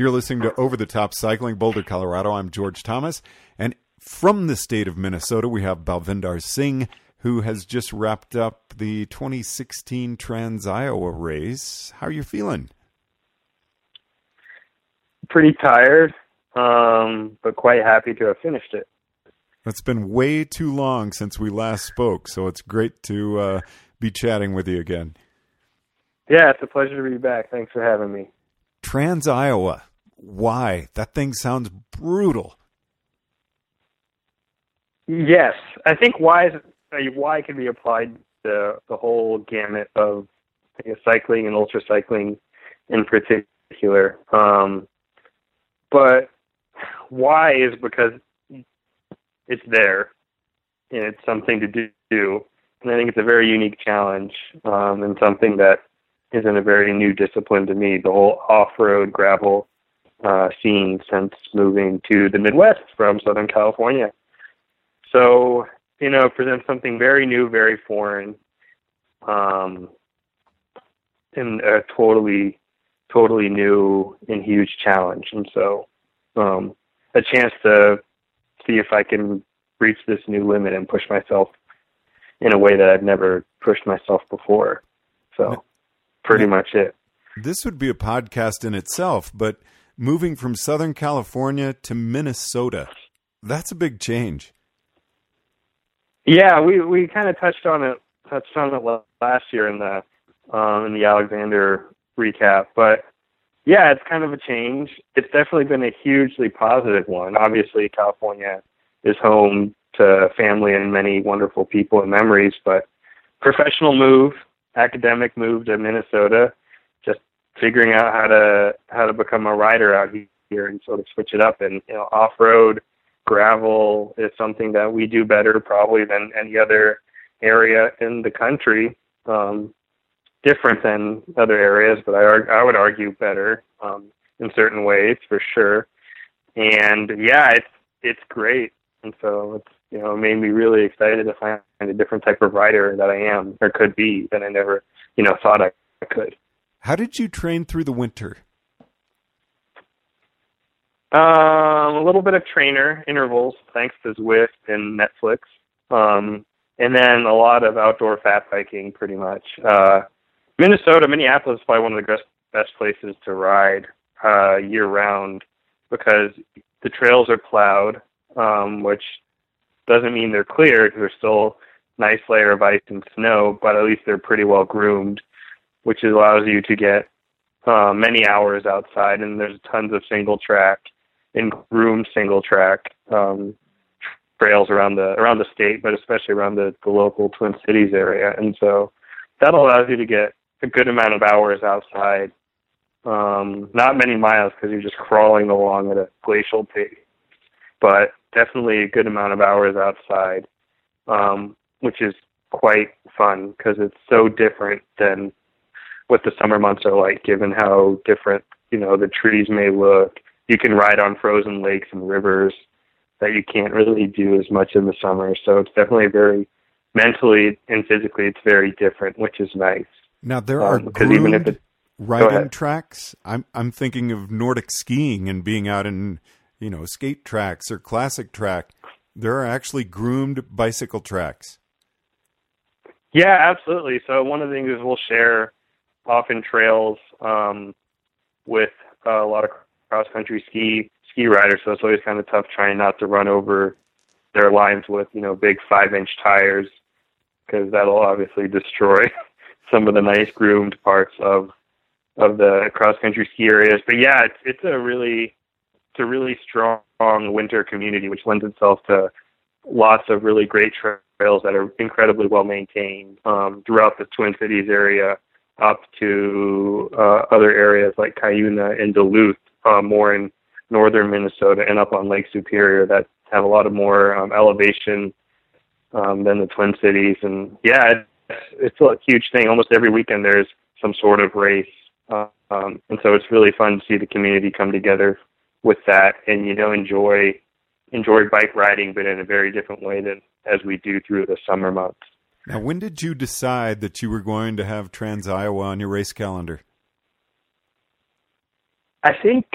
You're listening to Over the Top Cycling, Boulder, Colorado. I'm George Thomas. And from the state of Minnesota, we have Balvindar Singh, who has just wrapped up the 2016 Trans Iowa race. How are you feeling? Pretty tired, um, but quite happy to have finished it. It's been way too long since we last spoke, so it's great to uh, be chatting with you again. Yeah, it's a pleasure to be back. Thanks for having me. Trans Iowa. Why? That thing sounds brutal. Yes, I think why uh, why can be applied to the whole gamut of I guess, cycling and ultra cycling in particular. Um, but why is because it's there and it's something to do. And I think it's a very unique challenge um, and something that isn't a very new discipline to me. The whole off-road gravel uh, scene since moving to the Midwest from Southern California. So you know, presents something very new, very foreign, um, and a totally, totally new and huge challenge. And so, um, a chance to see if I can reach this new limit and push myself in a way that I've never pushed myself before. So, pretty much it. This would be a podcast in itself, but moving from Southern California to Minnesota, that's a big change. Yeah, we we kind of touched on it touched on it last year in the um, in the Alexander recap, but yeah, it's kind of a change. It's definitely been a hugely positive one. Obviously, California is home to family and many wonderful people and memories, but professional move, academic move to Minnesota, figuring out how to how to become a rider out here and sort of switch it up and you know off road gravel is something that we do better probably than any other area in the country. Um, different than other areas, but I, I would argue better um, in certain ways for sure. And yeah, it's it's great, and so it's you know made me really excited to find a different type of rider that I am or could be that I never you know thought I could. How did you train through the winter? Um, a little bit of trainer intervals, thanks to Zwift and Netflix. Um, and then a lot of outdoor fat biking, pretty much. Uh, Minnesota, Minneapolis is probably one of the best places to ride uh, year round because the trails are plowed, um, which doesn't mean they're clear because there's still a nice layer of ice and snow, but at least they're pretty well groomed, which allows you to get uh, many hours outside. And there's tons of single track in room single track um, trails around the around the state, but especially around the, the local Twin Cities area. And so that allows you to get a good amount of hours outside. Um, not many miles because you're just crawling along at a glacial pace, but definitely a good amount of hours outside, um, which is quite fun because it's so different than what the summer months are like, given how different you know the trees may look you can ride on frozen lakes and rivers that you can't really do as much in the summer. So it's definitely very mentally and physically it's very different, which is nice. Now there are um, groomed even if it, riding tracks. I'm I'm thinking of Nordic skiing and being out in you know skate tracks or classic track. There are actually groomed bicycle tracks. Yeah, absolutely. So one of the things is we'll share often trails um, with a lot of cross country ski ski riders, so it's always kind of tough trying not to run over their lines with you know big five inch tires because that'll obviously destroy some of the nice groomed parts of of the cross country ski areas. But yeah, it's it's a really it's a really strong winter community, which lends itself to lots of really great trails that are incredibly well maintained um, throughout the Twin Cities area, up to uh, other areas like Cuyuna and Duluth, uh, more in northern Minnesota and up on Lake Superior that have a lot of more um, elevation um, than the Twin Cities. And yeah, it's, it's a huge thing. Almost every weekend there's some sort of race, uh, um, and so it's really fun to see the community come together with that and you know enjoy enjoy bike riding, but in a very different way than as we do through the summer months. Now, when did you decide that you were going to have Trans Iowa on your race calendar? I think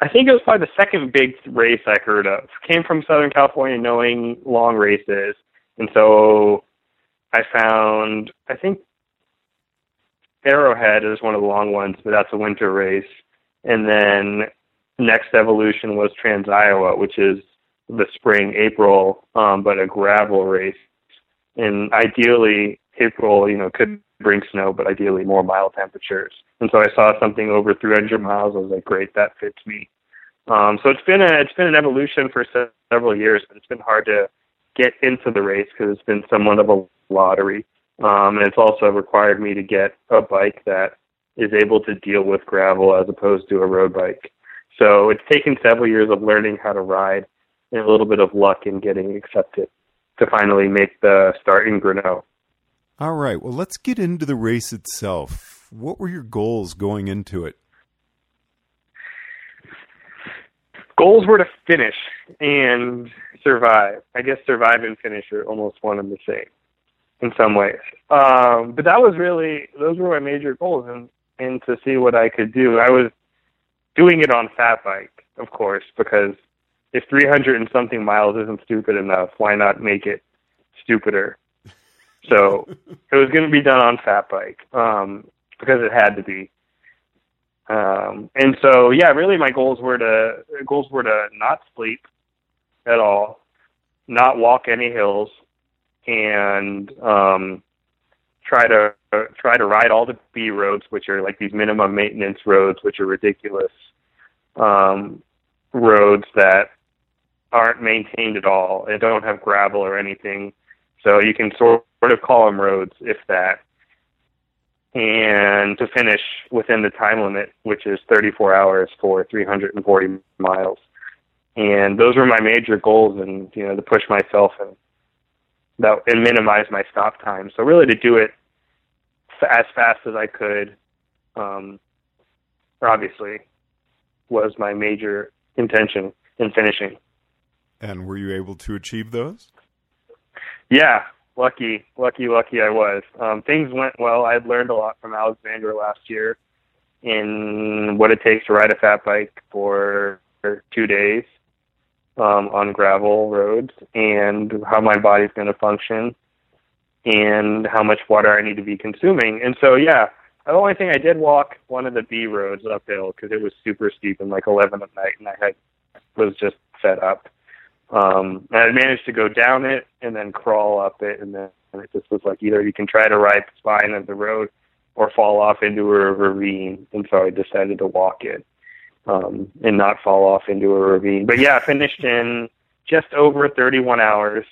I think it was probably the second big race I heard of. Came from Southern California, knowing long races, and so I found I think Arrowhead is one of the long ones, but that's a winter race. And then next evolution was Trans Iowa, which is the spring April, um, but a gravel race. And ideally, April, you know, could bring snow, but ideally more mild temperatures. And so I saw something over 300 miles. I was like, great, that fits me. Um, so it's been a it's been an evolution for several years, but it's been hard to get into the race because it's been somewhat of a lottery. Um, and it's also required me to get a bike that is able to deal with gravel as opposed to a road bike. So it's taken several years of learning how to ride and a little bit of luck in getting accepted to finally make the start in Grinnell. All right. Well, let's get into the race itself. What were your goals going into it? Goals were to finish and survive. I guess survive and finish are almost one and the same in some ways. Um, but that was really those were my major goals, and and to see what I could do. I was doing it on fat bike, of course, because if 300 and something miles isn't stupid enough, why not make it stupider? So it was going to be done on fat bike um, because it had to be. Um, and so, yeah, really, my goals were to goals were to not sleep at all, not walk any hills, and um, try to uh, try to ride all the B roads, which are like these minimum maintenance roads, which are ridiculous um, roads that aren't maintained at all and don't have gravel or anything. So you can sort of call them roads, if that. And to finish within the time limit, which is 34 hours for 340 miles. And those were my major goals, and you know, to push myself and that and minimize my stop time. So really, to do it as fast as I could, um, obviously, was my major intention in finishing. And were you able to achieve those? Yeah, lucky, lucky, lucky I was. Um, things went well. I had learned a lot from Alexander last year in what it takes to ride a fat bike for two days um, on gravel roads and how my body's going to function and how much water I need to be consuming. And so, yeah, the only thing I did walk one of the B roads uphill because it was super steep and like 11 at night, and I had was just fed up. Um, and I managed to go down it and then crawl up it, and then and it just was like either you can try to ride the spine of the road or fall off into a ravine. And so I decided to walk it um, and not fall off into a ravine. But yeah, I finished in just over 31 hours.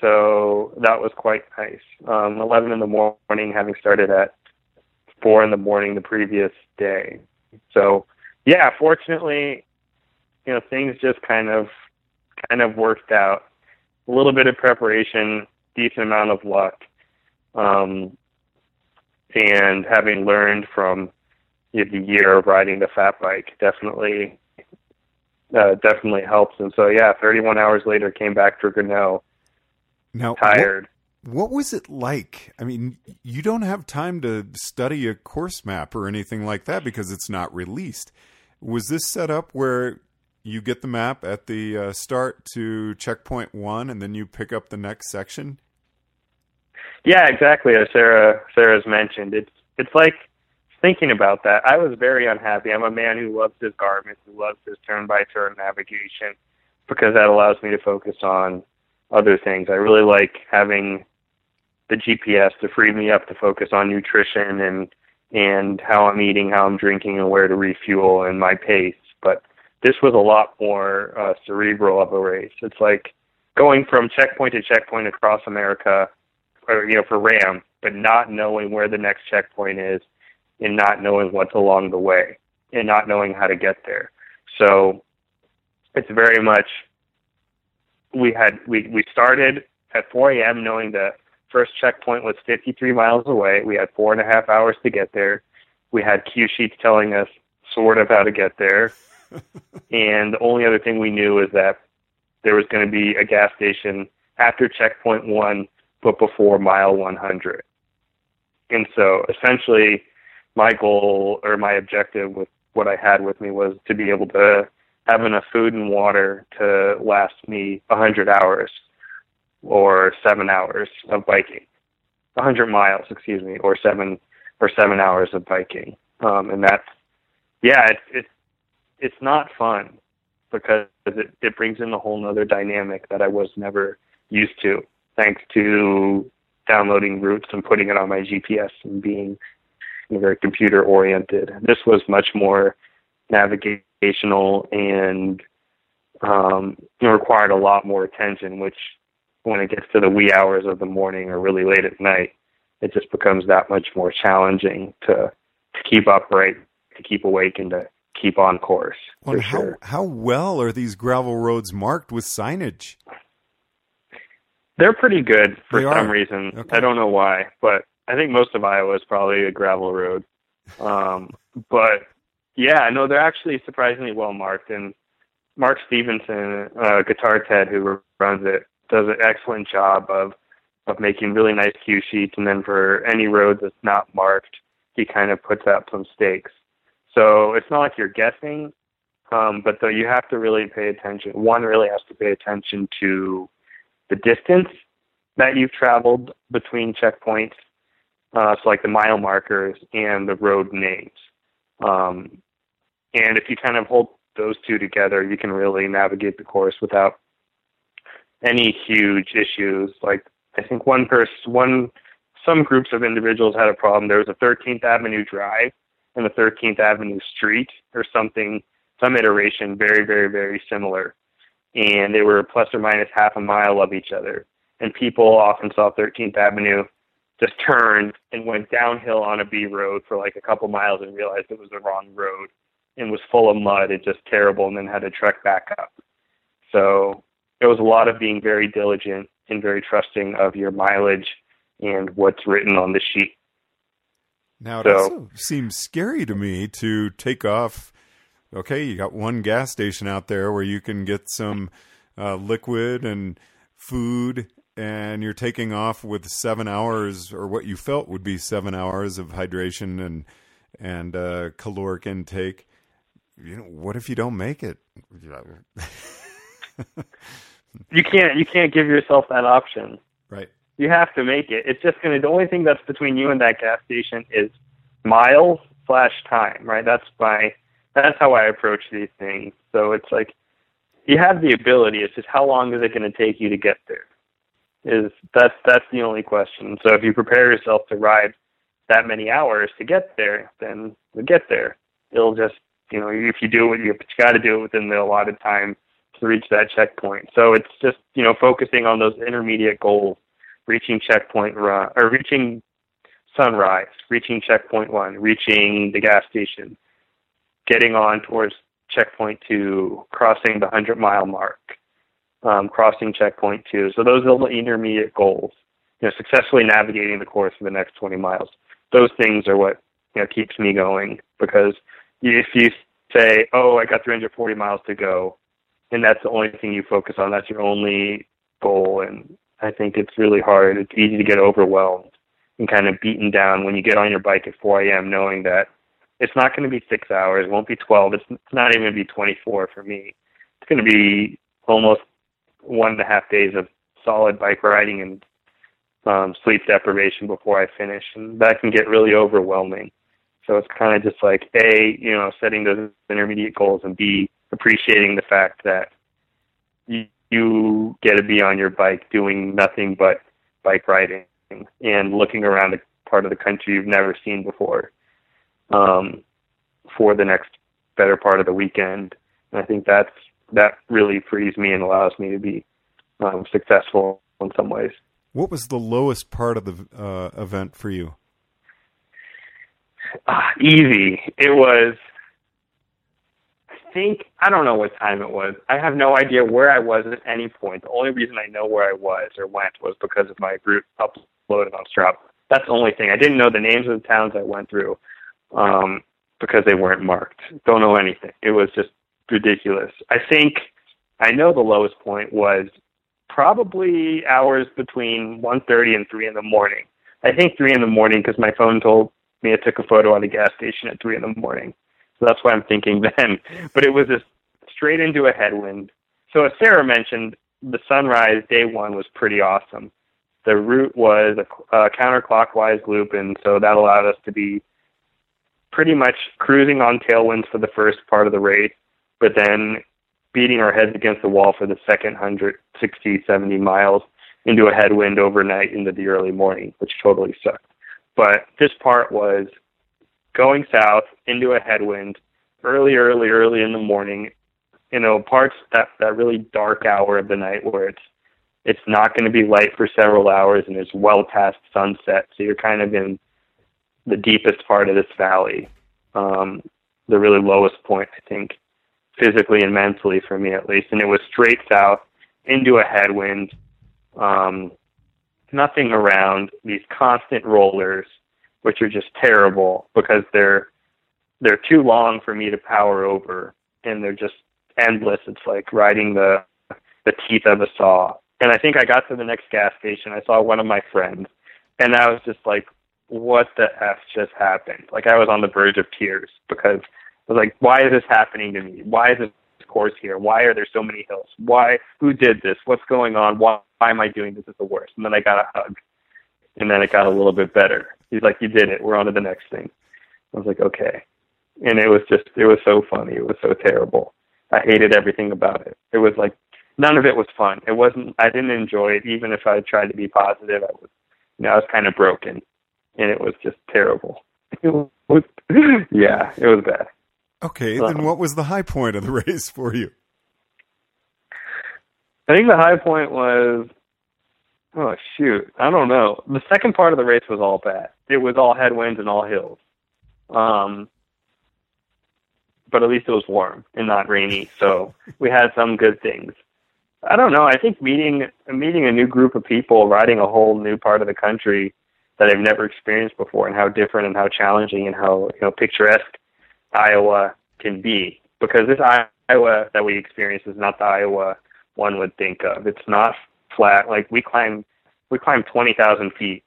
So that was quite nice. Um, 11 in the morning, having started at 4 in the morning the previous day. So yeah, fortunately, you know, things just kind of kind of worked out. A little bit of preparation, decent amount of luck, um, and having learned from the year of riding the fat bike definitely uh, definitely helps. And so yeah, 31 hours later, came back to Grinnell. Now tired. What, what was it like? I mean, you don't have time to study a course map or anything like that because it's not released. Was this set up where you get the map at the uh, start to checkpoint one, and then you pick up the next section? Yeah, exactly. As Sarah Sarah's mentioned, it's it's like thinking about that, I was very unhappy. I'm a man who loves his Garmin, who loves his turn by turn navigation because that allows me to focus on other things. I really like having the GPS to free me up to focus on nutrition and and how I'm eating, how I'm drinking, and where to refuel and my pace. But this was a lot more uh, cerebral of a race. It's like going from checkpoint to checkpoint across America, or you know, for RAAM, but not knowing where the next checkpoint is and not knowing what's along the way and not knowing how to get there. So it's very much we had we we started at 4 a.m. knowing the first checkpoint was 53 miles away. We had four and a half hours to get there. We had cue sheets telling us sort of how to get there, and the only other thing we knew is that there was going to be a gas station after checkpoint one, but before mile 100. And so essentially, my goal or my objective with what I had with me was to be able to have enough food and water to last me a hundred hours or seven hours of biking, a hundred miles, excuse me, or seven or seven hours of biking. Um, and that's yeah, it's it's it's not fun because it it brings in a whole other dynamic that I was never used to, thanks to downloading routes and putting it on my GPS and being you know, very computer oriented. This was much more navigational and um, required a lot more attention, which when it gets to the wee hours of the morning or really late at night, it just becomes that much more challenging to to keep upright, to keep awake, and to keep on course. Well, how sure. how well are these gravel roads marked with signage? They're pretty good for They some are? reason. Okay. I don't know why, but I think most of Iowa is probably a gravel road. Um, but yeah, no, they're actually surprisingly well marked. And Mark Stevenson, uh, Guitar Ted, who runs it, does an excellent job of of making really nice cue sheets. And then for any road that's not marked, he kind of puts out some stakes. So it's not like you're guessing, um, but though you have to really pay attention. One really has to pay attention to the distance that you've traveled between checkpoints, uh, so like the mile markers and the road names. Um, and if you kind of hold those two together, you can really navigate the course without any huge issues. Like I think one person, one, some groups of individuals had a problem. There was a 13th Avenue Drive and the 13th Avenue Street or something, some iteration, very, very, very similar and they were plus or minus half a mile of each other. And people often saw 13th Avenue just turned and went downhill on a B road for like a couple miles and realized it was the wrong road and was full of mud and just terrible and then had to trek back up. So it was a lot of being very diligent and very trusting of your mileage and what's written on the sheet. Now it So- also seems scary to me to take off. Okay, you got one gas station out there where you can get some uh, liquid and food, and you're taking off with seven hours, or what you felt would be seven hours of hydration and and uh, caloric intake. You know, what if you don't make it? You can't you can't give yourself that option. right. You have to make it. It's just gonna the only thing that's between you and that gas station is miles slash time, right? That's my that's how I approach these things. So it's like you have the ability, it's just how long is it gonna take you to get there? Is that's that's the only question. So if you prepare yourself to ride that many hours to get there, then you'll get there. It'll just you know, if you do it you, you gotta do it within the allotted time to reach that checkpoint. So it's just, you know, focusing on those intermediate goals, reaching checkpoint run or reaching sunrise, reaching checkpoint one, reaching the gas station, getting on towards checkpoint two, crossing the hundred mile mark, um, crossing checkpoint two. So those are the intermediate goals. You know, successfully navigating the course for the next 20 miles. Those things are what you know keeps me going because if you say, "Oh, I got 340 miles to go," and that's the only thing you focus on, that's your only goal, and I think it's really hard. It's easy to get overwhelmed and kind of beaten down when you get on your bike at 4 a.m. knowing that it's not going to be six hours, it won't be 12, it's, not even going to be 24 for me. It's going to be almost one and a half days of solid bike riding and um, sleep deprivation before I finish, and that can get really overwhelming. So it's kind of just like a, you know, setting those intermediate goals, and b, appreciating the fact that you, you get to be on your bike doing nothing but bike riding and looking around a part of the country you've never seen before um, for the next better part of the weekend. And I think that's that really frees me and allows me to be um, successful in some ways. What was the lowest part of the uh, event for you? Ah, easy. It was. Think I don't know what time it was. I have no idea where I was at any point. The only reason I know where I was or went was because of my group uploaded on Strava. That's the only thing. I didn't know the names of the towns I went through um, because they weren't marked. Don't know anything. It was just ridiculous. I think I know the lowest point was probably hours between 1:30 and 3 in the morning. I think 3 in the morning because my phone told me I took a photo at a gas station at 3 in the morning. So that's why I'm thinking then. But it was just straight into a headwind. So as Sarah mentioned, the sunrise day one was pretty awesome. The route was a, a counterclockwise loop, and so that allowed us to be pretty much cruising on tailwinds for the first part of the race, but then beating our heads against the wall for the second 160, 70 miles into a headwind overnight into the early morning, which totally sucked. But this part was going south into a headwind early, early, early in the morning. You know, parts that that really dark hour of the night where it's it's not going to be light for several hours and it's well past sunset, so you're kind of in the deepest part of this valley, um, the really lowest point, I think, physically and mentally for me at least. And it was straight south into a headwind, um, nothing around these constant rollers, which are just terrible because they're they're too long for me to power over, and they're just endless. It's like riding the the teeth of a saw. And I think I got to the next gas station. I saw one of my friends, and I was just like, what the f just happened? Like I was on the verge of tears because I was like, why is this happening to me? Why is this course here? Why are there so many hills? Why? Who did this? What's going on? Why, why am I doing this? It's the worst. And then I got a hug, and then it got a little bit better. He's like, you did it. We're on to the next thing. I was like, okay. And it was just, it was so funny. It was so terrible. I hated everything about it. It was like none of it was fun. It wasn't. I didn't enjoy it, even if I tried to be positive. I was, you know, I was kind of broken and it was just terrible. It was, yeah, it was bad. Okay, then um, what was the high point of the race for you? I think the high point was, oh shoot, I don't know. The second part of the race was all bad. It was all headwinds and all hills. Um, but at least it was warm and not rainy, so we had some good things. I don't know. I think meeting meeting a new group of people, riding a whole new part of the country, that I've never experienced before, and how different and how challenging and how you know picturesque Iowa can be. Because this Iowa that we experience is not the Iowa one would think of. It's not flat. Like we climb, we climb twenty thousand feet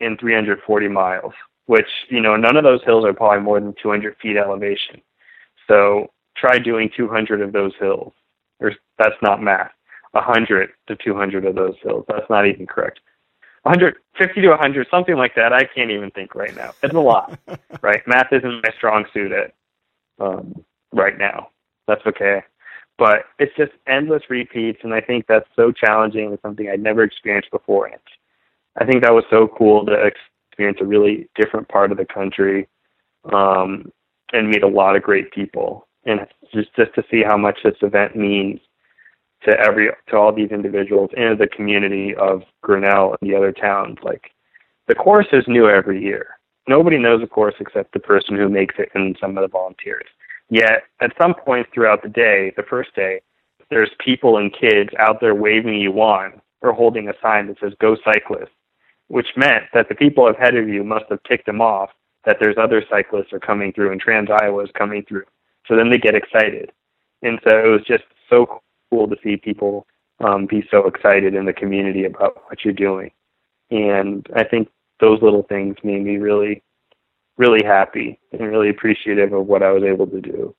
in 340 miles, which you know none of those hills are probably more than 200 feet elevation. So try doing 200 of those hills. There's, that's not math. 100 to 200 of those hills. That's not even correct. 150 to 100, something like that. I can't even think right now. It's a lot, right? Math isn't my strong suit at um, right now. That's okay. But it's just endless repeats, and I think that's so challenging and something I'd never experienced before. And I think that was so cool to experience a really different part of the country um, and meet a lot of great people. And just just to see how much this event means to every to all these individuals and the community of Grinnell and the other towns. Like the course is new every year. Nobody knows the course except the person who makes it and some of the volunteers. Yet at some point throughout the day, the first day, there's people and kids out there waving you on or holding a sign that says "Go Cyclists," which meant that the people ahead of you must have ticked them off that there's other cyclists are coming through and Trans Iowa is coming through. So then they get excited, and so it was just so cool to see people um, be so excited in the community about what you're doing. And I think those little things made me really, really happy and really appreciative of what I was able to do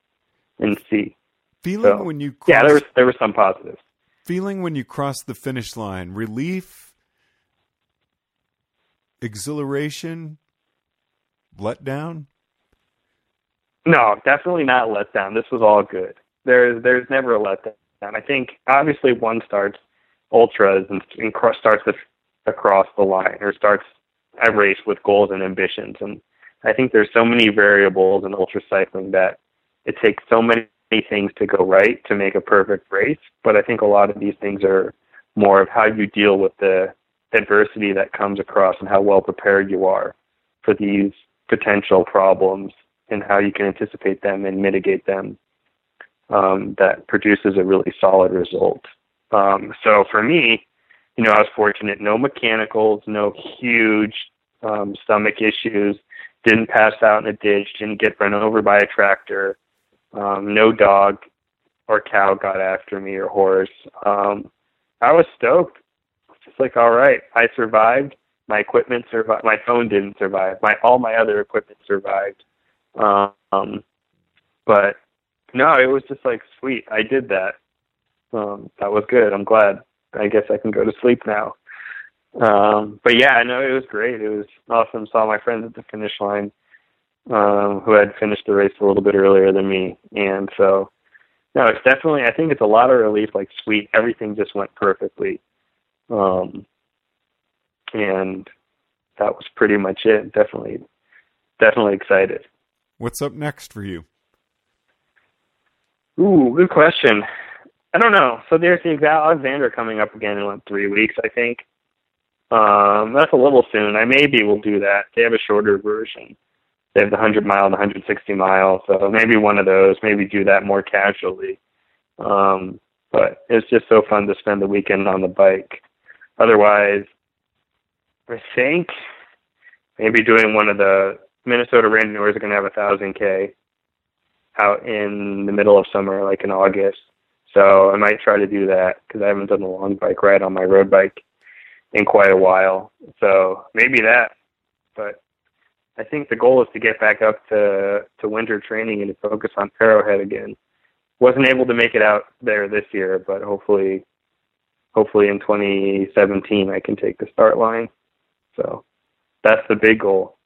and see. Feeling so, when you cross, yeah, there was there was some positives. Feeling when you cross the finish line, relief, exhilaration, letdown. No, definitely not letdown. This was all good. There's there's never a letdown. I think obviously one starts ultras and, and starts the, across the line or starts a race with goals and ambitions. And I think there's so many variables in ultra cycling that it takes so many things to go right to make a perfect race. But I think a lot of these things are more of how you deal with the adversity that comes across and how well prepared you are for these potential problems and how you can anticipate them and mitigate them um, that produces a really solid result. Um, so for me, you know, I was fortunate. No mechanicals, no huge um, stomach issues. Didn't pass out in a ditch. Didn't get run over by a tractor. Um, no dog or cow got after me or horse. Um, I was stoked. Just like, all right, I survived. My equipment survived. My phone didn't survive. My all my other equipment survived. Um, but no, it was just like sweet. I did that. Um, that was good. I'm glad. I guess I can go to sleep now. Um, but yeah, no, it was great. It was awesome. Saw my friends at the finish line, um, who had finished the race a little bit earlier than me, and so no, it's definitely. I think it's a lot of relief. Like sweet, everything just went perfectly, um, and that was pretty much it. Definitely, definitely excited. What's up next for you? Ooh, good question. I don't know. So there's the Alexander coming up again in like three weeks, I think. Um, that's a little soon. I maybe will do that. They have a shorter version. They have the 100 mile and the 160 mile, so maybe one of those. Maybe do that more casually. Um, but it's just so fun to spend the weekend on the bike. Otherwise, I think maybe doing one of the Minnesota Randonneurs are going to have a thousand k out in the middle of summer, like in August. So I might try to do that because I haven't done a long bike ride on my road bike in quite a while. So maybe that. But I think the goal is to get back up to to winter training and to focus on Arrowhead again. Wasn't able to make it out there this year, but hopefully, hopefully in 2017 I can take the start line. So that's the big goal.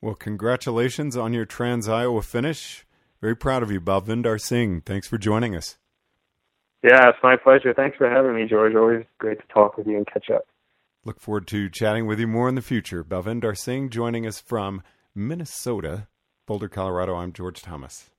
Well, congratulations on your Trans Iowa finish. Very proud of you, Balvindar Singh. Thanks for joining us. Yeah, it's my pleasure. Thanks for having me, George. Always great to talk with you and catch up. Look forward to chatting with you more in the future. Balvindar Singh joining us from Minnesota, Boulder, Colorado. I'm George Thomas.